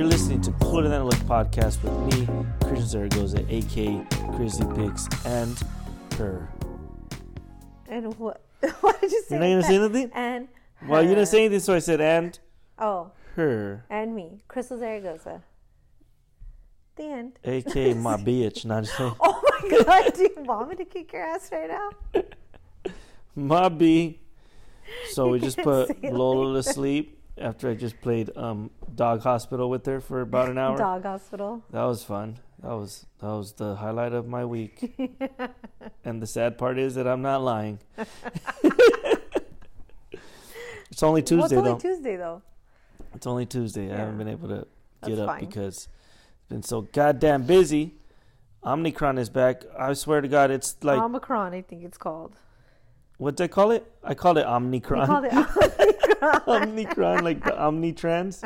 You're listening to Cooler Than It Looks podcast with me, Christian Zaragoza, aka Grizzly Pigs, and her. And what? What did you say? You're not gonna say anything? And Well, you didn't say anything, so I said and Oh, her, and me, Crystal Zaragoza. The end. aka my bitch. Not just saying. Oh my god, do you want me to kick your ass right now? my B. So we just put Lola like to sleep after I just played um, Dog Hospital with her for about an hour. Dog hospital. That was fun. That was that was the highlight of my week. and the sad part is that I'm not lying. it's only Tuesday What's only though. Tuesday though? it's only Tuesday. I haven't been able to That's get up fine. because it's been so goddamn busy. Omicron is back. I swear to God, it's like Omicron, I think it's called. What did I call it? I called it Omnicron. called it Omicron. Omnicron, like the Omnitrans.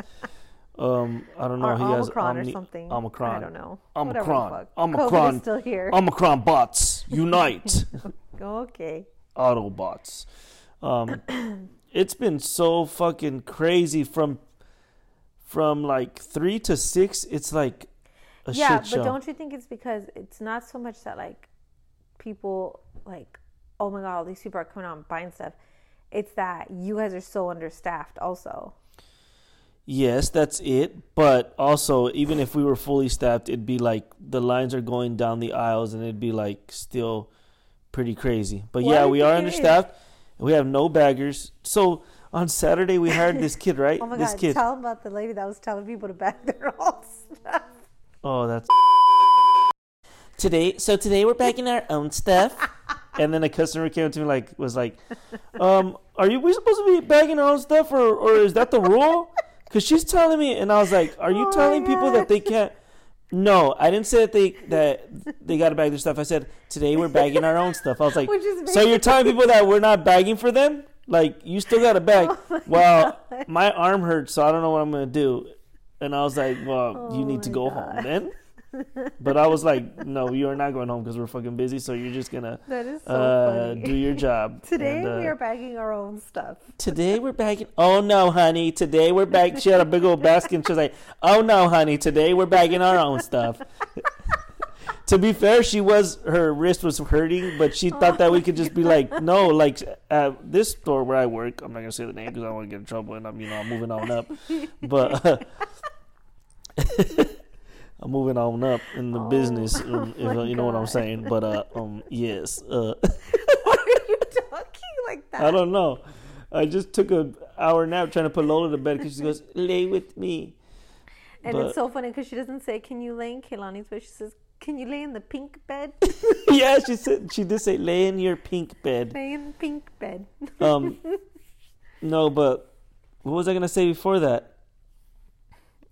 Um, I don't know. or he has Omni- or something. Omicron. I don't know. Omicron. Whatever the fuck. Omicron. Still here. Omicron bots unite. okay. Autobots. Um, it's been so fucking crazy from from like three to six. It's like a yeah, shit show. Yeah, but don't you think it's because it's not so much that like people like, oh my god, all these people are coming out and buying stuff. It's that you guys are so understaffed also. Yes, that's it. But also, even if we were fully staffed, it'd be like the lines are going down the aisles, and it'd be like still pretty crazy. But What yeah, we are think it is? understaffed. We have no baggers. So on Saturday, we hired this kid, right? Oh my this god, kid. tell them about the lady that was telling people to bag their own stuff. Oh, that's today. So today we're bagging our own stuff. And then a customer came to me like was like, um, "Are you we supposed to be bagging our own stuff, or or is that the rule?" Because she's telling me, and I was like, "Are you Oh telling people that they can't?" No, I didn't say that they that they got to bag their stuff. I said today we're bagging our own stuff. I was like, so you're telling people that we're not bagging for them? Like you still got to bag. Oh my well, God. my arm hurts, so I don't know what I'm gonna do. And I was like, well, you Oh need to go God. home then. But I was like, no, you are not going home because we're fucking busy. So you're just gonna That is so uh, do your job. Today And, uh, we are bagging our own stuff. Today we're bagging. Oh no, honey. Today we're bagging. She had a big old basket. and She was like, "Oh no, honey. Today we're bagging our own stuff." to be fair, she was her wrist was hurting, but she thought that we could just be like, "No, like at this store where I work. I'm not gonna say the name because I don't want to get in trouble, and I'm you know I'm moving on up, but." I'm moving on up in the Oh, business, um, if, my uh, you know what I'm saying. But uh, um, yes, uh, Why are you talking like that? I don't know. I just took a hour nap trying to put Lola to bed because she goes, "Lay with me." And But- it's so funny because she doesn't say, "Can you lay in Kehlani's bed?" She says, "Can you lay in the pink bed?" yeah, she said she did say, "Lay in your pink bed." lay in the pink bed. Um, no, but what was I gonna say before that?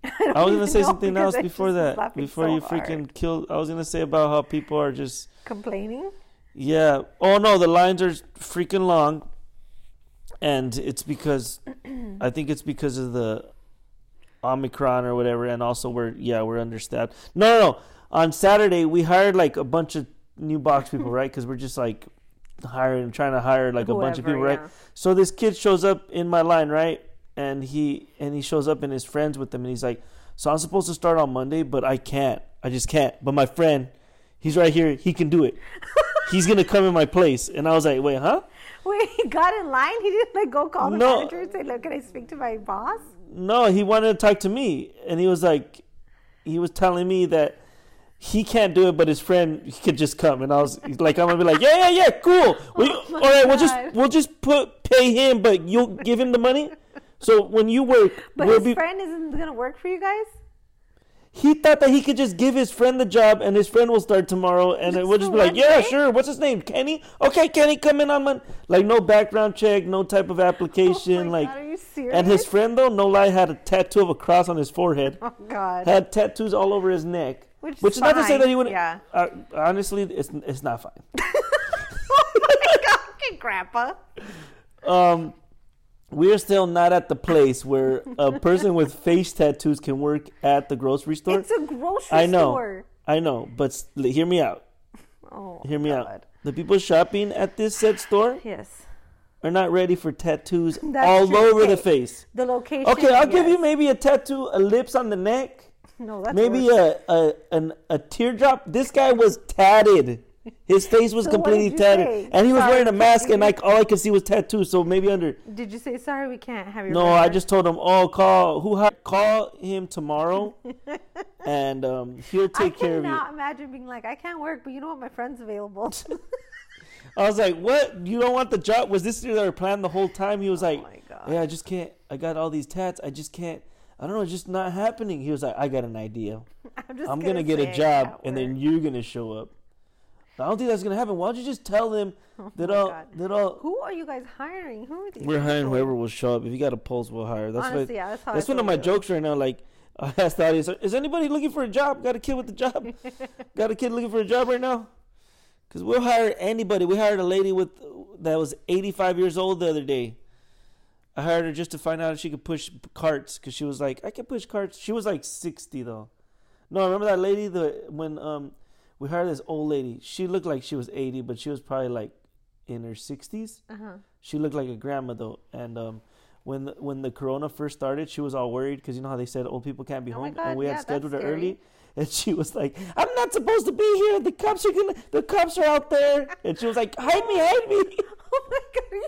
don't I was gonna say something else before that. Before so you freaking hard. killed, I was gonna say about how people are just complaining. yeah. Oh no, the lines are freaking long, and it's because I think it's because of the Omicron or whatever, and also we're yeah we're understaffed. No, no, no. On Saturday we hired like a bunch of new box people, right? Because we're just like hiring, trying to hire like a bunch of Whoever, people, right? So this kid shows up in my line, right? And he and he shows up and his friends with him, and he's like, "So I'm supposed to start on Monday, but I can't. I just can't. But my friend, he's right here. He can do it. he's gonna come in my place." And I was like, "Wait, huh?" Wait, he got in line. He didn't like go call the No. manager and say, "Look, can I speak to my boss?" No, he wanted to talk to me, and he was like, he was telling me that he can't do it, but his friend he could just come. And I was like, I'm gonna be like, yeah, yeah, yeah, cool. We, Oh all right, we'll just we'll just put pay him, but you'll give him the money. So when you work, But we'll his be. friend isn't gonna work for you guys. He thought that he could just give his friend the job, and his friend will start tomorrow, and it will just be like, yeah, Wednesday? sure. What's his name? Kenny. Okay, Kenny, come in on Monday. Like no background check, no type of application, oh like. God, are you serious? And his friend though, no lie, had a tattoo of a cross on his forehead. oh god, had tattoos all over his neck. Which is Which is not to say that he wouldn't. yeah. Uh, honestly, it's it's not fine. oh my god, okay, Grandpa. Um, we are still not at the place where a person with face tattoos can work at the grocery store. It's a grocery I know, store. I know, but hear me out. Oh, Hear me God. out. The people shopping at this said store Yes. are not ready for tattoos That's all true. over the face. The location. Okay, I'll give you maybe a tattoo, a lips on the neck, No, that's maybe worse. a a an, a teardrop. This guy was tatted. His face was So completely tatted, say? and he was Sorry, wearing a mask, and like all I could see was tattoos. So maybe under. Did you say sorry? We can't have your. No, friend I just told him, oh, call who call him tomorrow, and um, he'll take care of you. I cannot imagine being like, I can't work, but you know what? My friend's available. I was like, "What? You don't want the job? Was this their plan the whole time?" He was like, oh god. "Yeah, I just can't. I got all these tats. I just can't. I don't know. It's just not happening." He was like, "I got an idea. I'm just I'm gonna get a job, and then you're gonna show up." I don't think that's gonna happen. Why don't you just tell them that Oh my all God. that all Who are you guys hiring? Who are these? we're hiring people? whoever will show up. If you got a pulse, we'll hire. That's Honestly, what. yeah, that's how I That's one of my too. jokes right now. Like, I asked the audience, "Is anybody looking for a job? Got a kid with a job? got a kid looking for a job right now?" Because we'll hire anybody. We hired a lady with that was 85 years old the other day. I hired her just to find out if she could push carts because she was like, "I can push carts." She was like 60 though. No, I remember that lady the when um we hired this old lady. She looked like she was 80, but she was probably like in her 60s. Uh-huh. She looked like a grandma though, and um, when the, when the corona first started, she was all worried because you know how they said old people can't be Oh home, God, and we yeah, had scheduled her scary. early, and she was like, "I'm not supposed to be here. The cops are gonna. The cops are out there," and she was like, "Hide me, hide me." Oh my god, are you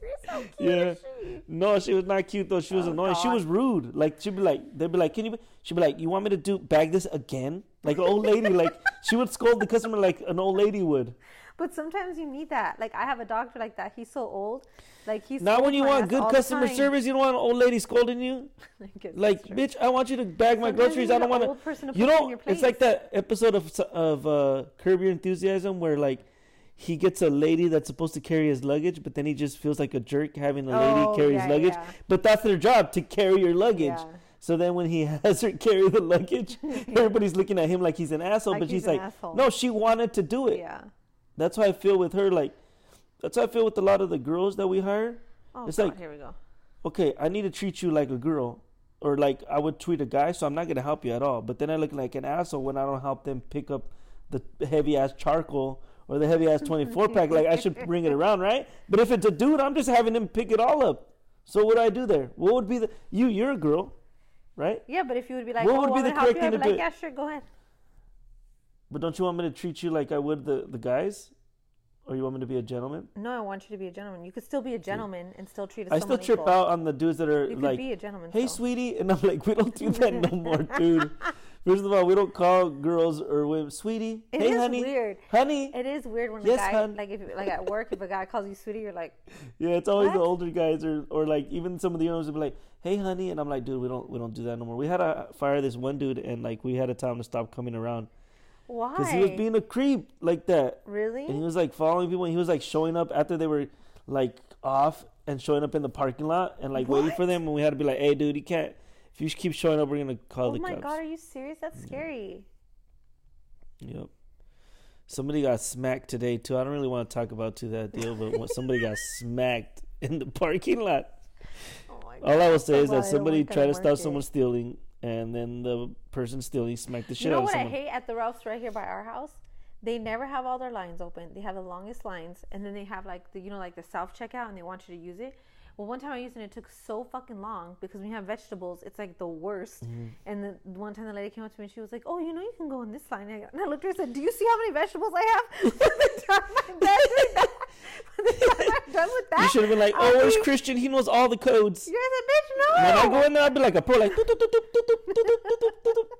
serious? How cute Yeah. is she? No, she was not cute though. She was Oh, annoying. She was rude. Like she'd be like, they'd be like, "Can you?" Be? She'd be like, "You want me to do bag this again?" Like an old lady. like she would scold the customer like an old lady would. But sometimes you need that. Like I have a doctor like that. He's so old. Like he's Not when you want good customer service. You don't want an old lady scolding you. Like, bitch, I want you to bag my Sometimes groceries. I don't want an to. You know, it's like that episode of of uh, Curb Your Enthusiasm where like he gets a lady that's supposed to carry his luggage, but then he just feels like a jerk having a lady Oh, carry yeah, his luggage. yeah. But that's their job to carry your luggage. Yeah. So then when he has her carry the luggage, everybody's looking at him like he's an asshole. Like but she's like, asshole. no, she wanted to do it. Yeah. That's how I feel with her. Like, that's how I feel with a lot of the girls that we hire. Oh, It's God, like- here we go. okay, I need to treat you like a girl, or like I would treat a guy, so I'm not gonna help you at all. But then I look like an asshole when I don't help them pick up the heavy ass charcoal or the heavy ass 24 pack. Like I should bring it around, right? But if it's a dude, I'm just having him pick it all up. So what do I do there? What would be the you? You're a girl, right? Yeah, but if you would be like, What oh, would be the me to help correct thing to like, do? yeah, sure, go ahead. But don't you want me to treat you like I would the the guys, or you want me to be a gentleman? No, I want you to be a gentleman. You could still be a gentleman and still treat us I still trip equal. out on the dudes that are You could like, be a gentleman. "Hey, still. sweetie," and I'm like, "We don't do that no more, dude." First of all, we don't call girls or women, "Sweetie," It "Hey, is honey," weird. "Honey." It is weird when Yes, a guy, hun. like if like at work, if a guy calls you sweetie, you're like, Yeah, it's always the older guys, or or like even some of the owners would be like, "Hey, honey," and I'm like, "Dude, we don't we don't do that no more." We had to fire this one dude, and like we had to tell him to stop coming around why? because he was being a creep like that. really. and he was like following people and he was like showing up after they were like off and showing up in the parking lot and like waiting for them and we had to be like hey dude you can't if you keep showing up we're gonna call the kids. oh my god, are you serious? That's scary. yep somebody got smacked today too i don't really want to talk about to that deal but somebody got smacked in the parking lot Oh my god. all i will say is that somebody tried to stop market. someone stealing and then the person stealing smacked the shit You know out of what I someone hate at the Ralph's right here by our house? They never have all their lines open. They have the longest lines, and then they have like the you know like the self checkout, and they want you to use it. Well, one time I used it, and it took so fucking long because when you have vegetables, it's like the worst. Mm-hmm. And the one time the lady came up to me, and she was like, "Oh, you know, you can go in this line." And I looked at her and said, "Do you see how many vegetables I have?" done with that. You should have been like, oh, where's Christian? He knows all the codes. Yes, a bitch, no. When I go in there, I'd be like a pro, like,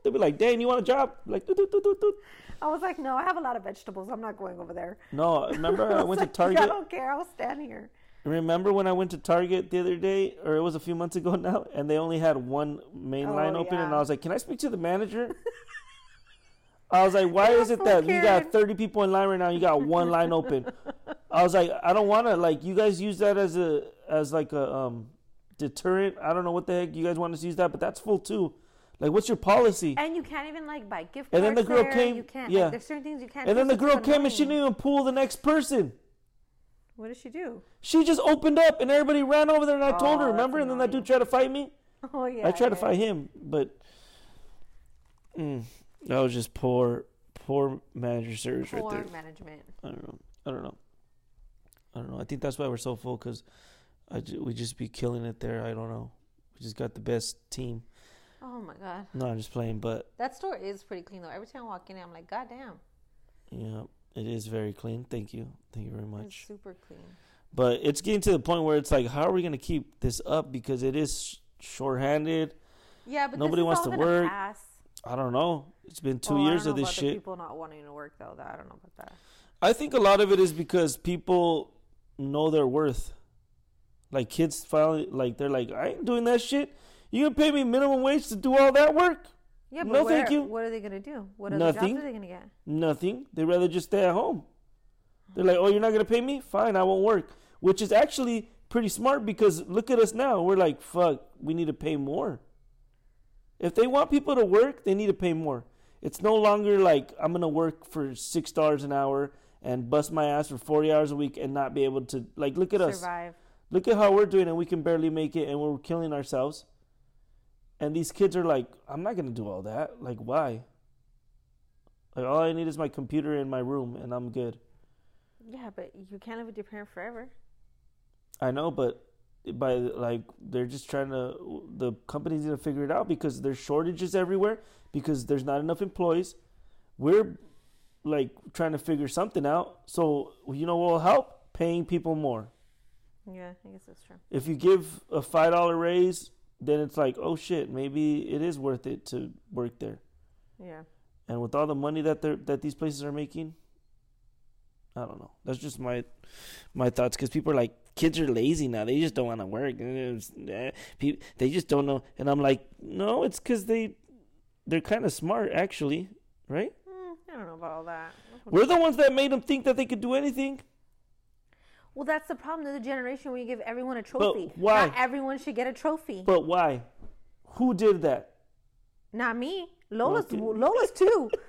they'd be like, Dan, you want a job? Like, I was like, no, I have a lot of vegetables. I'm not going over there. No, remember I went to Target? I don't care. I'll stand here. Remember when I went to Target the other day, or it was a few months ago now, and they only had one main line open, and I was like, "Can I speak to the manager?" I was like, why is it that you got 30 people in line right now, you got one line open? I was like, I don't want to, like, you guys use that as a, as like a, um, deterrent. I don't know what the heck you guys want us to use that, but that's full too. Like, what's your policy? And you can't even like buy gift And cards then the girl there. came- You can't. yeah. Like, there's certain things you can't. And then the girl came and she didn't even pull the next person. What did she do? She just opened up and everybody ran over there and I told Oh, her, that's remember? And then that dude tried to fight me. Oh yeah. I tried to fight him, but mm, that was just poor, poor manager service right there. Poor management. I don't know. I don't know. I don't know. I think that's why we're so full because we just be killing it there. I don't know. We just got the best team. Oh my god. No, I'm just playing, but that store is pretty clean though. Every time I walk in, I'm like, God damn. Yeah, it is very clean. Thank you. Thank you very much. It's super clean. But it's getting to the point where it's like, how are we going to keep this up? Because it is short-handed. Yeah, but nobody wants to work. Pass. I don't know. It's been two well, years of this shit. people not wanting to work though. That I don't know about that. I think a lot of it is because people know their worth. Like kids finally, like they're like, I ain't doing that shit. You gonna pay me minimum wage to do all that work? Yeah, but no, where, thank you. What are they gonna do? What other Nothing. jobs are they gonna get? Nothing. They rather just stay at home. They're like, oh, you're not gonna pay me? Fine, I won't work. Which is actually pretty smart because look at us now. We're like, fuck, we need to pay more. If they want people to work, they need to pay more. It's no longer like I'm gonna work for six dollars an hour and bust my ass for forty hours a week and not be able to like look at Survive. us. Look at how we're doing and we can barely make it and we're killing ourselves. And these kids are like, I'm not gonna do all that. Like why? Like all I need is my computer in my room and I'm good. Yeah, but you can't live with your parent forever. I know, but by like they're just trying to the company's gonna figure it out because there's shortages everywhere because there's not enough employees. We're like trying to figure something out. So you know what will help? Paying people more. Yeah, I guess that's true. If you give a five dollar raise, then it's like, oh shit, maybe it is worth it to work there. Yeah. And with all the money that they're that these places are making, I don't know. That's just my my thoughts because people are like, kids are lazy now. They just don't want to work. They just don't know. And I'm like, no, it's because they they're kind of smart actually, right? Mm, I don't know about all that. We're the ones that made them think that they could do anything. Well, that's the problem. There's the generation where you give everyone a trophy. But why? Not everyone should get a trophy. But why? Who did that? Not me. Lola's. Lola's too.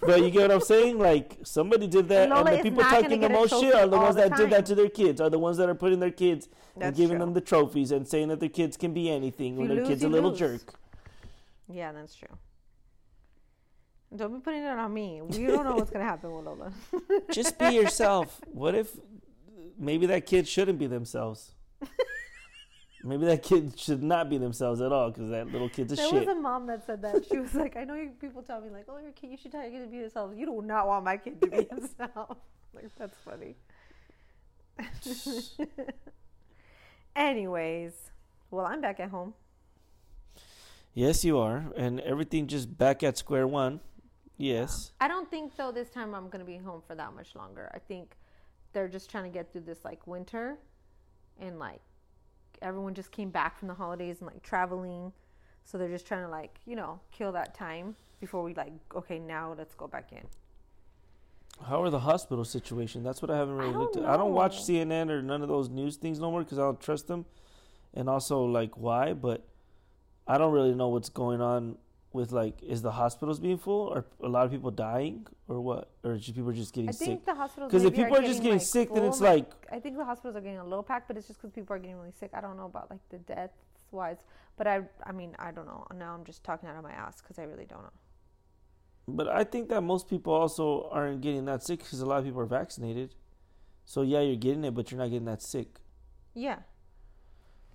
but you get what I'm saying? Like somebody did that, Lola and the people talking the most shit are the ones the that did that to their kids. Are the ones that are putting their kids That's and giving true. them the trophies and saying that their kids can be anything when their kid's a little lose. jerk. Yeah, that's true. Don't be putting it on me. We don't know what's gonna happen with Lola. Just be yourself. What if maybe that kid shouldn't be themselves? Maybe that kid should not be themselves at all because that little kid's a there shit. There was a mom that said that. She was like, I know you, people tell me, like, oh, your kid, you should tell your kid to be yourself. You do not want my kid to be himself. like, that's funny. Anyways, well, I'm back at home. Yes, you are. And everything just back at square one. Yes. I don't think, though, this time I'm going to be home for that much longer. I think they're just trying to get through this, like, winter and, like, everyone just came back from the holidays and like traveling. So they're just trying to like, you know, kill that time before we like, okay, now let's go back in. How are the hospital situation? That's what I haven't really I looked at. Know. I don't watch CNN or none of those news things no more because I don't trust them. And also, like, why? But I don't really know what's going on with like is the hospitals being full or a lot of people dying or what or just people just getting sick? I think sick? the hospitals because if people are, are just getting like sick, then it's like I think the hospitals are getting a low pack, but it's just because people are getting really sick. I don't know about like the deaths wise, but I I mean I don't know. Now I'm just talking out of my ass because I really don't know. But I think that most people also aren't getting that sick because a lot of people are vaccinated. So yeah, you're getting it, but you're not getting that sick. Yeah.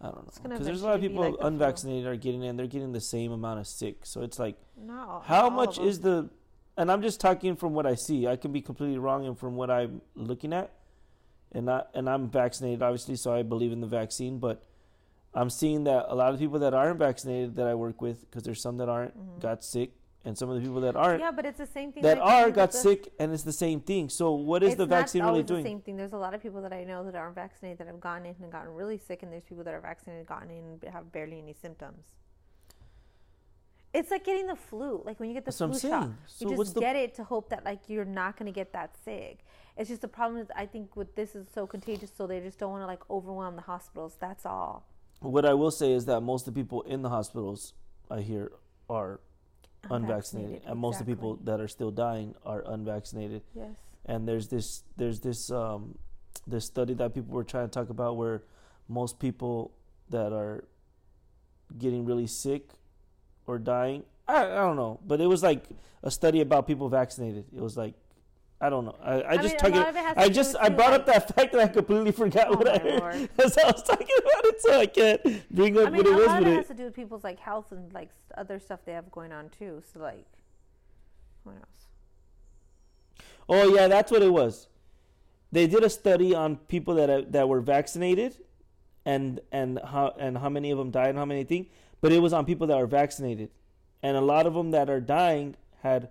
I don't know because there's a lot of people like unvaccinated are getting in. They're getting the same amount of sick. So it's like, no, how much is the? And I'm just talking from what I see. I can be completely wrong, and from what I'm looking at, and I and I'm vaccinated, obviously, so I believe in the vaccine. But I'm seeing that a lot of people that aren't vaccinated that I work with, because there's some that aren't, mm-hmm. got sick and some of the people that aren't yeah but it's the same thing that like are got the, sick and it's the same thing. So what is the vaccine really doing the same thing. There's a lot of people that i know that aren't vaccinated that have gotten it and gotten really sick and there's people that are vaccinated gotten it and have barely any symptoms. It's like getting the flu like when you get the That's flu shot so you just get it to hope that like you're not going to get that sick. It's just the problem is i think with this is so contagious so they just don't want to like overwhelm the hospitals that's all. What i will say is that most of the people in the hospitals i hear are unvaccinated, and most of the people that are still dying are unvaccinated. Yes. And there's this there's this um this study that people were trying to talk about where most people that are getting really sick or dying I, I don't know but it was like a study about people vaccinated it was like I don't know. I, I I just mean, talking. lot of it has I just I brought like- up that fact that I completely forgot Oh what I heard Lord. as I was talking about it, so I can't bring up I mean, what it was of it has to do with people's like health and like other stuff they have going on too. So like, what else? Oh yeah, that's what it was. They did a study on people that uh, that were vaccinated, and and how and how many of them died and how many things. But it was on people that were vaccinated, and a lot of them that are dying had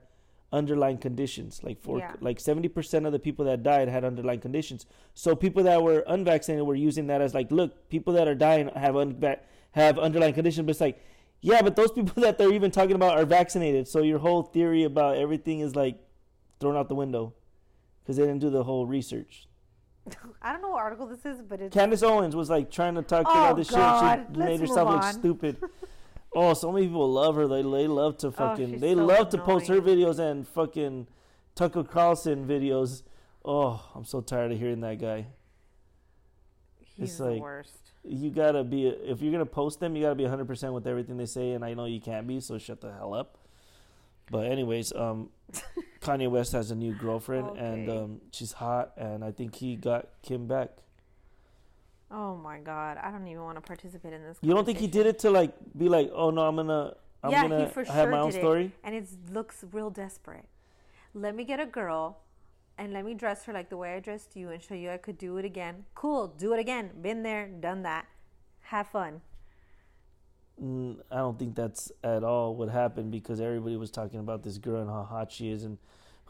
underlying conditions. Like for Yeah. like seventy percent of the people that died had underlying conditions. So people that were unvaccinated were using that as like, look, people that are dying have unva- have underlying conditions. But it's like, yeah, but those people that they're even talking about are vaccinated. So your whole theory about everything is like thrown out the window because they didn't do the whole research. I don't know what article this is, but it's Candace Owens was like trying to talk Oh, about this God. shit. She Let's made herself look on. stupid. oh, so many people love her. They they love to fucking. Oh, they so love to post her videos and fucking Tucker Carlson videos. Oh, I'm so tired of hearing that guy. he's it's the like- worst. You gotta be if you're gonna post them, you gotta be 100 percent with everything they say, and I know you can't be, so shut the hell up. But anyways, um, Kanye West has a new girlfriend, and um, she's hot, and I think he got Kim back. Oh my god, I don't even want to participate in this. You don't think he did it to like be like, oh no, I'm gonna, I'm yeah, gonna he for have my own did story. it, and it looks real desperate. Let me get a girl, and let me dress her like the way I dressed you, and show you I could do it again. Cool, do it again. Been there, done that. Have fun. Mm, I don't think that's at all what happened because everybody was talking about this girl and how hot she is and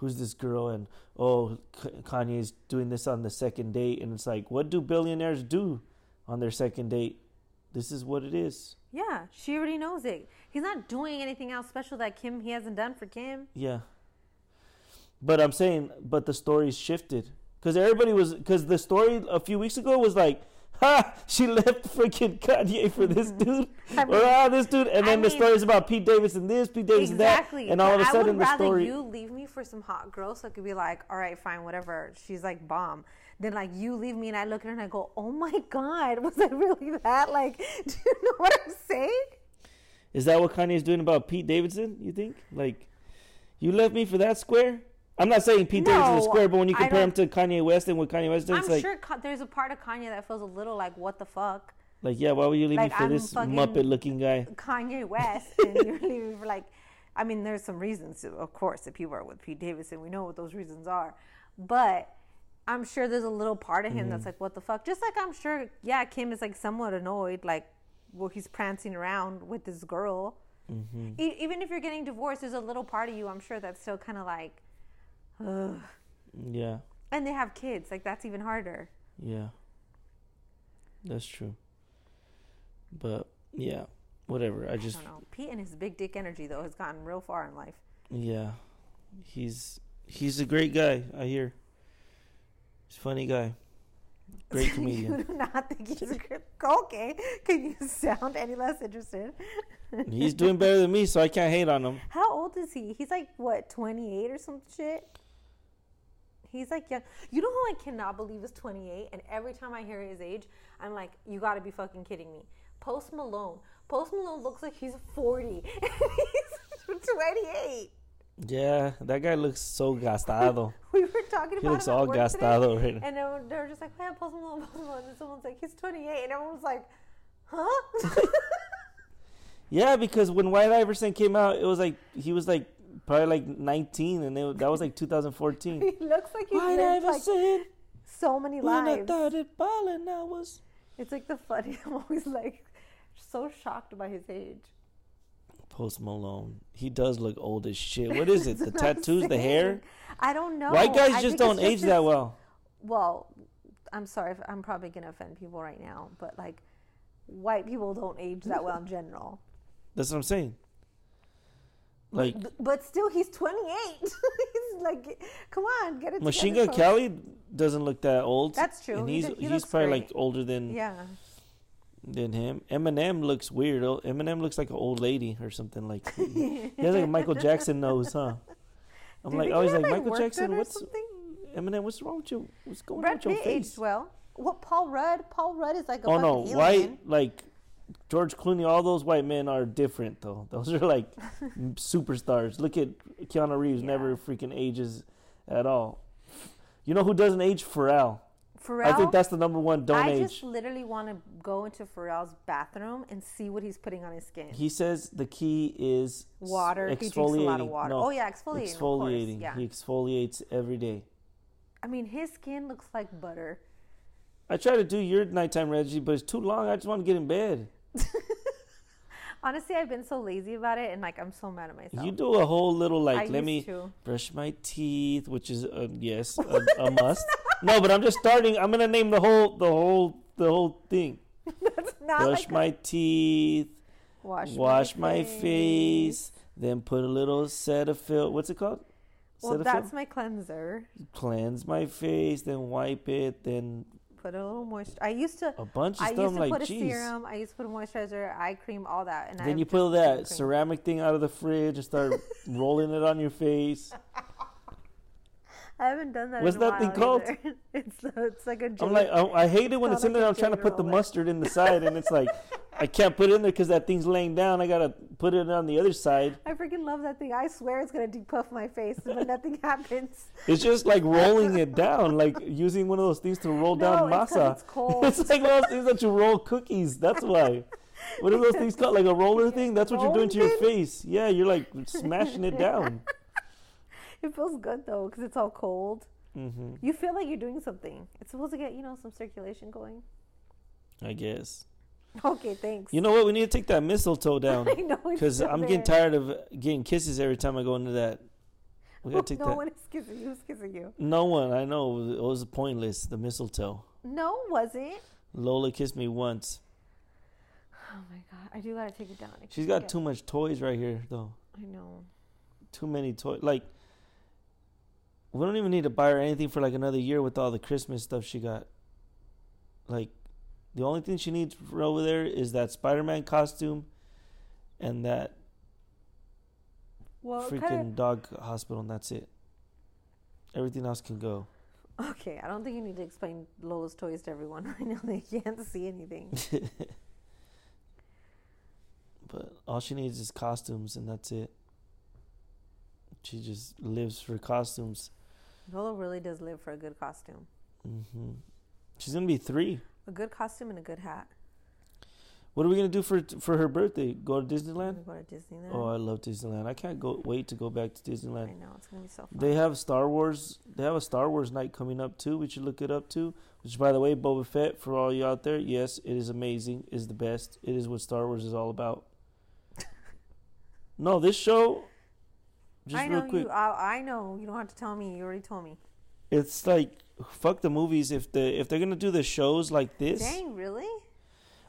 who's this girl and oh Kanye's doing this on the second date and it's like what do billionaires do on their second date? This is what it is. Yeah, she already knows it. He's not doing anything else special that Kim he hasn't done for Kim. Yeah. But I'm saying, but the story's shifted because everybody was because the story a few weeks ago was like, ha, she left freaking Kanye for this dude, I or mean- ah, this dude, and I then the mean- story's about Pete Davidson this, Pete Davidson exactly. that, and all of a But I sudden would the rather story. you leave me for some hot girl so I could be like, all right, fine, whatever. She's like bomb. Then like you leave me and I look at her and I go, oh my god, was I really that? Like, do you know what I'm saying? Is that what Kanye's doing about Pete Davidson? You think? Like, you left me for that square? I'm not saying Pete Davidson is square, but when you compare him to Kanye West and what Kanye West does, I'm like, sure there's a part of Kanye that feels a little like, what the fuck, like, yeah, why would you leave Like, me for I'm this Muppet-looking guy? Kanye West, and you're leaving for like, I mean, there's some reasons, of course, that people are with Pete Davidson. We know what those reasons are, but I'm sure there's a little part of him Mm-hmm. that's like, what the fuck? Just like I'm sure, yeah, Kim is like somewhat annoyed, like, well, he's prancing around with this girl. Mm-hmm. E- even if you're getting divorced, there's a little part of you, I'm sure, that's still kind of like, ugh. Yeah, And they have kids, like that's even harder. yeah, that's true. But yeah, whatever. I I just, don't know. Pete and his big dick energy though has gotten real far in life. yeah, he's he's a great guy. I hear. He's a funny guy. Great comedian. you do not think he's a good okay. Can you sound any less interested? He's doing better than me, so I can't hate on him. How old is he? He's like what, twenty eight or some shit? He's like young. You know who I cannot believe is twenty eight, and every time I hear his age, I'm like, you got to be fucking kidding me. Post Malone. Post Malone looks like he's forty, and he's twenty eight. Yeah, that guy looks so gastado. We were talking about. He looks all work today, gastado right now. And they were, they were just like, "Man, Post Malone, Post Malone." And someone's like, "He's 28," and everyone's like, "Huh?" Yeah, because when White Iverson came out, it was like he was like probably like 19, and it, that was like 2014. he looks like he's White lived like Iverson, so many when I lives. started balling, I was. It's like the funny. I'm always like so shocked by his age. Post Malone, he does look old as shit. What is it? The That's what I'm tattoos, the hair. I don't know. White guys just don't age his- that well. Well, I'm sorry. If, I'm probably gonna offend people right now, but like, white people don't age that well in general. That's what I'm saying. Like B- But still, he's 28. he's like, come on, get it Machine Gun. Kelly doesn't look that old. That's true. And he's d- he he's probably great. like older than Yeah. than him. Eminem looks weird. Oh, Eminem looks like an old lady or something like. he has like a Michael Jackson nose, huh? I'm you like always he like like, Michael Jackson. What's something? Eminem? What's wrong with you? What's going Brad on with your Pitt face? aged well. What Paul Rudd? Paul Rudd is like a Oh no, fucking white like George Clooney. All those white men are different though. Those are like superstars. Look at Keanu Reeves. Yeah. Never freaking ages at all. You know who doesn't age? Pharrell. Pharrell. I think that's the number one. Don't I age. just literally want to go into Pharrell's bathroom and see what he's putting on his skin. He says the key is water. He drinks a exfoliating. lot of water. No, oh yeah, exfoliating. Exfoliating. Yeah. He exfoliates every day. I mean, his skin looks like butter. I try to do your nighttime Reggie, but it's too long. I just want to get in bed. Honestly, I've been so lazy about it, and like I'm so mad at myself. You do a whole little like, I let me to. brush my teeth, which is uh, yes a, a must. No, but I'm just starting. I'm gonna name the whole the whole the whole thing. That's not brush like my teeth, wash, wash my face, then put a little Cetaphil. What's it called? Well, Cetaphil? that's my cleanser. cleanse my face, then wipe it, then Put a little moisture. I used to. a bunch of I stuff. used to like, put a geez. serum. I used to put a moisturizer, eye cream, all that, and Then I've you pull that ceramic thing out of the fridge and start rolling it on your face. I haven't done that. What's that thing called? it's it's like a. I'm like, I, I hate it when It's it's in there. I'm trying to put the mustard in the side, and it's like, I can't put it in there because that thing's laying down. I gotta put it on the other side. I freaking love that thing. I swear it's gonna depuff my face, but nothing happens. It's just like rolling it down, like using one of those things to roll down no, 'cause masa. it's cold. It's like one of those things that you roll cookies. That's why. What are those things called? Like a roller thing? That's what you're doing to your face. Yeah, you're like smashing it down. It feels good though, because it's all cold. hmm You feel like you're doing something. It's supposed to get you know some circulation going. I guess. Okay, thanks. You know what? We need to take that mistletoe down I know because I'm getting tired of getting kisses every time I go into that. We gotta take no that. one is kissing you. Who's kissing you? No one. I know it was pointless. The mistletoe. No, was it? Lola kissed me once. Oh my god, I do gotta take it down. I She's got too much toys right here, though. I know. Too many toys. Like, we don't even need to buy her anything for like another year with all the Christmas stuff she got. Like, the only thing she needs for over there is that Spider-Man costume, and that Well, freaking kind of. dog hospital, and that's it. Everything else can go. Okay, I don't think you need to explain Lola's toys to everyone. I know they can't see anything. But all she needs is costumes, and that's it. She just lives for costumes. Lola really does live for a good costume. Mm-hmm. She's gonna be three. A good costume and a good hat. What are we gonna do for for her birthday? Go to Disneyland? go to Disneyland. Oh, I love Disneyland. I can't go wait to go back to Disneyland. I know it's gonna be so fun. They have Star Wars. They have a Star Wars night coming up too. We should look it up too. Which, by the way, Boba Fett for all you out there, yes, it is amazing. Is the best. It is what Star Wars is all about. no, this show. Just I know real quick, you. I, I know you don't have to tell me. You already told me. it's like fuck the movies. If the if they're gonna do the shows like this, Dang, really?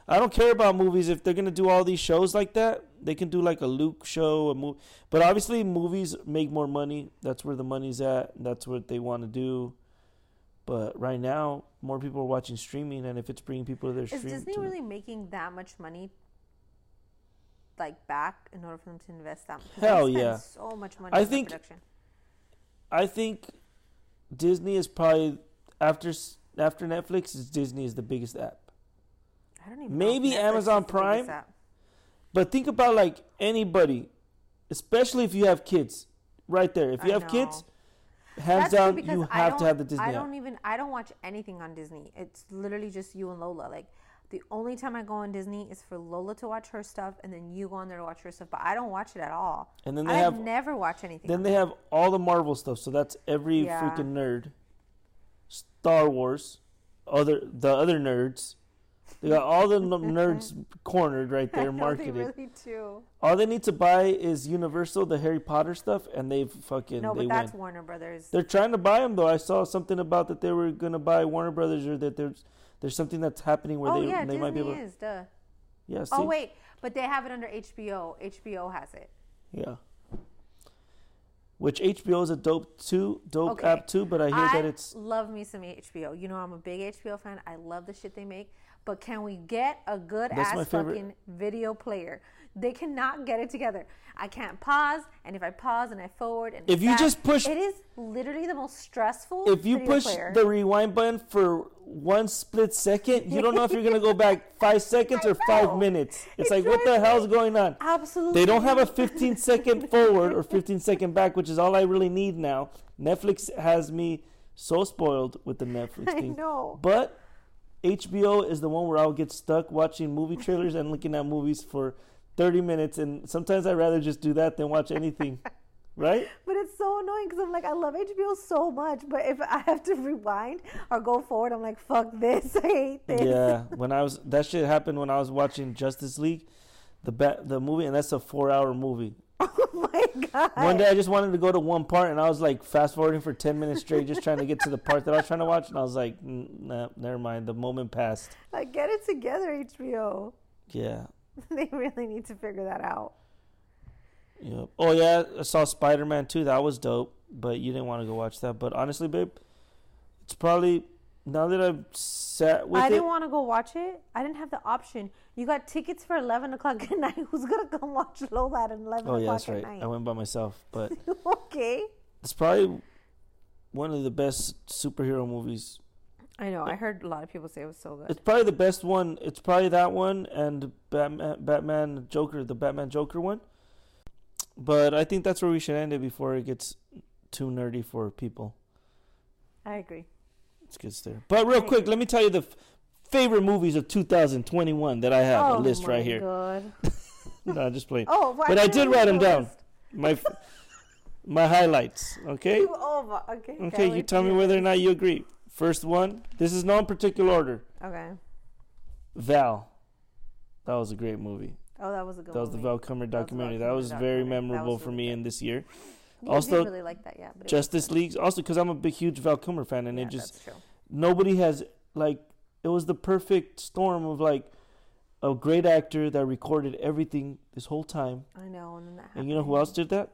I don't care about movies if they're gonna do all these shows like that. They can do like a Luke show, a movie. But obviously, movies make more money. That's where the money's at. That's what they want to do. But right now, more people are watching streaming, and if it's bringing people to their Is stream, Disney really making that much money, like back, in order for them to invest that. Hell yeah. So much money. I think- production. I think Disney is probably after after Netflix. Is Disney is the biggest app. I don't even. maybe know Amazon Prime? app. But think about like anybody, especially if you have kids. Right there, if you I have kids, hands That's down, you have to have the Disney I don't even. I don't watch anything on Disney. It's literally just you and Lola. Like the only time I go on Disney is for Lola to watch her stuff, and then you go on there to watch her stuff. But I don't watch it at all. And then they I have never watch anything. Then they have all the Marvel stuff, so that's every Yeah. freaking nerd. Star Wars, other the other nerds. They got all the nerds cornered right there, know they marketed. really do. All they need to buy is Universal, the Harry Potter stuff, and they've fucking No, they but that's win. Warner Brothers. They're trying to buy them though. I saw something about that they were gonna buy Warner Brothers, or that there's there's something that's happening where oh they yeah, they Disney might be able. is. Duh. Yeah, oh, see? Oh wait, but they have it under HBO. HBO has it. yeah. Which HBO is a dope too, dope Okay. app too, but I hear that it's love me some HBO. You know, I'm a big HBO fan. I love the shit they make. But can we get a good That's ass fucking video player? They cannot get it together. I can't pause, and if I pause and I forward and If you just push- it is literally the most stressful. if you push player. the rewind button for one split second, you don't know if you're gonna go back five seconds or five minutes. It's It like what the hell's going on? absolutely, They don't have a 15 second forward or 15 second back, which is all I really need now. Netflix has me so spoiled with the Netflix thing. I know. But HBO is the one where I'll get stuck watching movie trailers and looking at movies for 30 minutes. And sometimes I'd rather just do that than watch anything. right? But it's so annoying because I'm like, I love HBO so much, but if I have to rewind or go forward, I'm like, fuck this. I hate this. Yeah. When I was, that shit happened when I was watching Justice League, the bat, the movie, and that's a four hour movie. Oh my god. One day I just wanted to go to one part and I was like fast forwarding for 10 minutes straight just trying to get to the part that I was trying to watch. And I was like, nah, never mind. The moment passed. Like, get it together, HBO. Yeah. they really need to figure that out. Yep. Oh yeah, I saw Spider Man too. That was dope, but you didn't want to go watch that. But honestly, babe, it's probably now that I've sat with I it. didn't want to go watch it. I didn't have the option. You got tickets for 11 o'clock at night. Who's going to come watch Lola at 11 oh yeah, o'clock that's right. at night? I went by myself, but okay. it's probably one of the best superhero movies. I know. I heard a lot of people say it was so good. It's probably the best one. It's probably that one and Batman, Batman Joker, the Batman Joker one. But I think that's where we should end it before it gets too nerdy for people. I agree. It's good there. But real quick, let me tell you the f- favorite movies of 2021 that I have oh a list my right here. God. no, just playing. Oh, well, but I didn't did write the them down. My f- my highlights. Okay. Oh Over. Okay. Okay. You tell me whether or not you agree. First one. This is no in particular order. Okay. Val. That was a great movie. Oh, that was a good That was the. Val Kilmer That was documentary. That was very documentary. Memorable was for really me good. in this year. You Also, didn't really like that, yeah. Justice. League. Also, because I'm a big, huge Val Kilmer fan, and yeah, it just nobody has like it was the perfect storm of like a great actor that recorded everything this whole time. I know. And, then that And you know who else did that?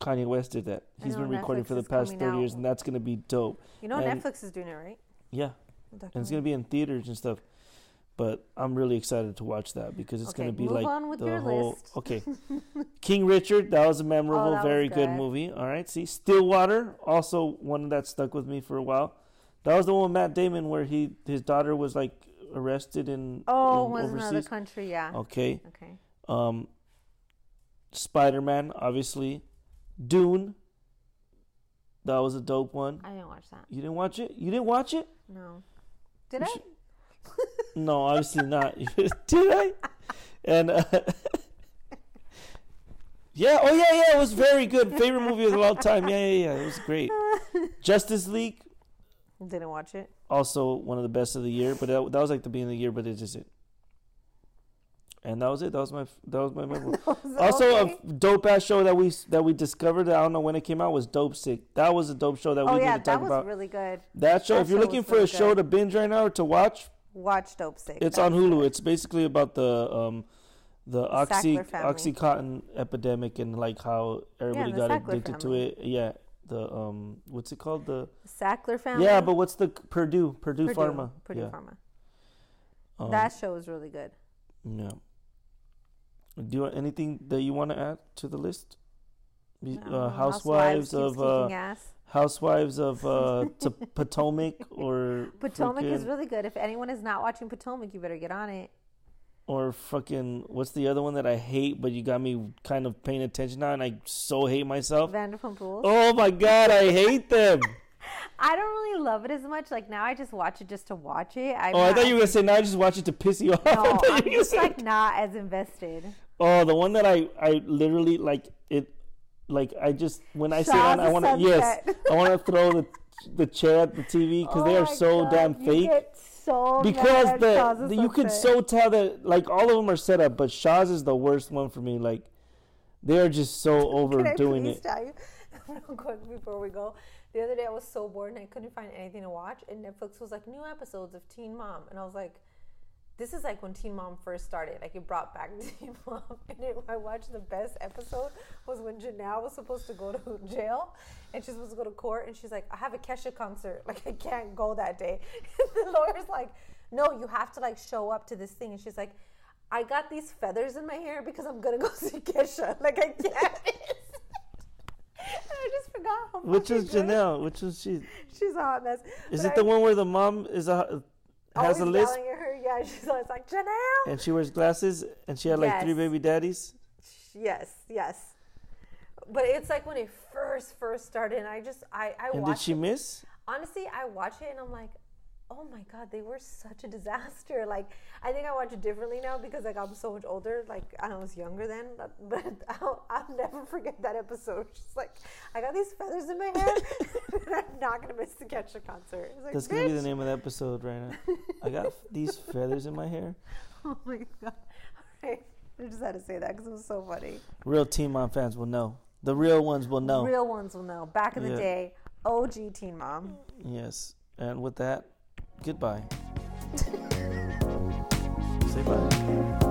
Kanye West did that. He's been recording Netflix for the past coming 30 years, and that's gonna be dope. You know, and- Netflix is doing it, right? Yeah, and it's gonna be in theaters and stuff. But I'm really excited to watch that because it's Okay, gonna be like the your whole. list. Okay, King Richard. That was a memorable, Oh, very good good. movie. All right, see Stillwater, also one that stuck with me for a while. That was the one with Matt Damon where he his daughter was like arrested in, Oh, in was another country, yeah. Okay, Okay. um, Spider Man, obviously, Dune. That was a dope one. I didn't watch that. You didn't watch it? You didn't watch it? No. Did You I? should- No, obviously not. Did I? And uh, yeah, oh yeah, yeah, it was very good. Favorite movie of all time. Yeah, yeah, yeah, it was great. Justice League, Didn't watch it. also one of the best of the year, but that, that was like the beginning of the year, but it just it. And that was it. That was my that was my memory. Also, okay. a dope ass show that we that we discovered. I don't know when it came out. Was Dopesick. That was a dope show that we oh need yeah, to that talk was about. really good. that show. that if you're show looking for a show good. to binge right now or to watch, Watch Dopesick. It's on Hulu. good. It's basically about the um the oxy oxycontin epidemic and like how everybody the got Sackler addicted family. to it. Yeah, the um what's it called? The Sackler family. yeah, but what's the Purdue Purdue, Purdue, Pharma? Purdue yeah. Pharma. Um, that show was really good. yeah. Do you want anything that you want to add to the list? No, uh, housewives, keeps of uh, housewives of uh, to Potomac or Potomac is really good. If anyone is not watching Potomac, you better get on it. or fucking what's the other one that I hate but you got me kind of paying attention now and I so hate myself. Vanderpump Rules. Oh my god, I hate them. I don't really love it as much. Like now, I just watch it just to watch it. I'm oh, I thought you were gonna say now I just watch it to piss you off. No, thought you were I'm just like not as invested. Oh, the one that I I literally like it. Like I just when I sit Shahs down, I want to yes. I want to throw the the chair at the TV because they Oh are so God, damn fake. so because the, the you could so tell that like all of them are set up, but Shahs is the worst one for me. Like they are just so Can I overdoing it. tell you real quick before we go? The other day I was so bored and I couldn't find anything to watch, and Netflix was like new episodes of Teen Mom, and I was like, this is like when Teen Mom first started. Like it brought back Teen Mom, and it, I watched the best episode was when Jenelle was supposed to go to jail, and she's supposed to go to court, and she's like, I have a Kesha concert, like I can't go that day. the lawyer's like, no, you have to like show up to this thing, and she's like. I got these feathers in my hair because I'm gonna go see Kesha. Like I can't. I just forgot how Which is Jenelle? Which is she? She's a hot mess. Is But it the one where the mom is a has a list her. Yeah, she's always like Jenelle. and she wears glasses and she had like three baby daddies? Yes, yes. but it's like when it first first started. And I just I I And did she it. miss? honestly, I watch it and I'm like, oh my god, they were such a disaster. Like, I think I watch it differently now because like I'm so much older. Like I was younger then, but, but I'll, I'll never forget that episode. Just like I got these feathers in my hair, and I'm not gonna miss the Kesha concert. It's like, That's gonna be the name of the episode right now. I got f- these feathers in my hair. Oh my god! Right. I just had to say that because it was so funny. Real Teen Mom fans will know. The real ones will know. Real ones will know. Back in the Yeah. day, OG Teen Mom. Yes. And with that, goodbye. Say bye.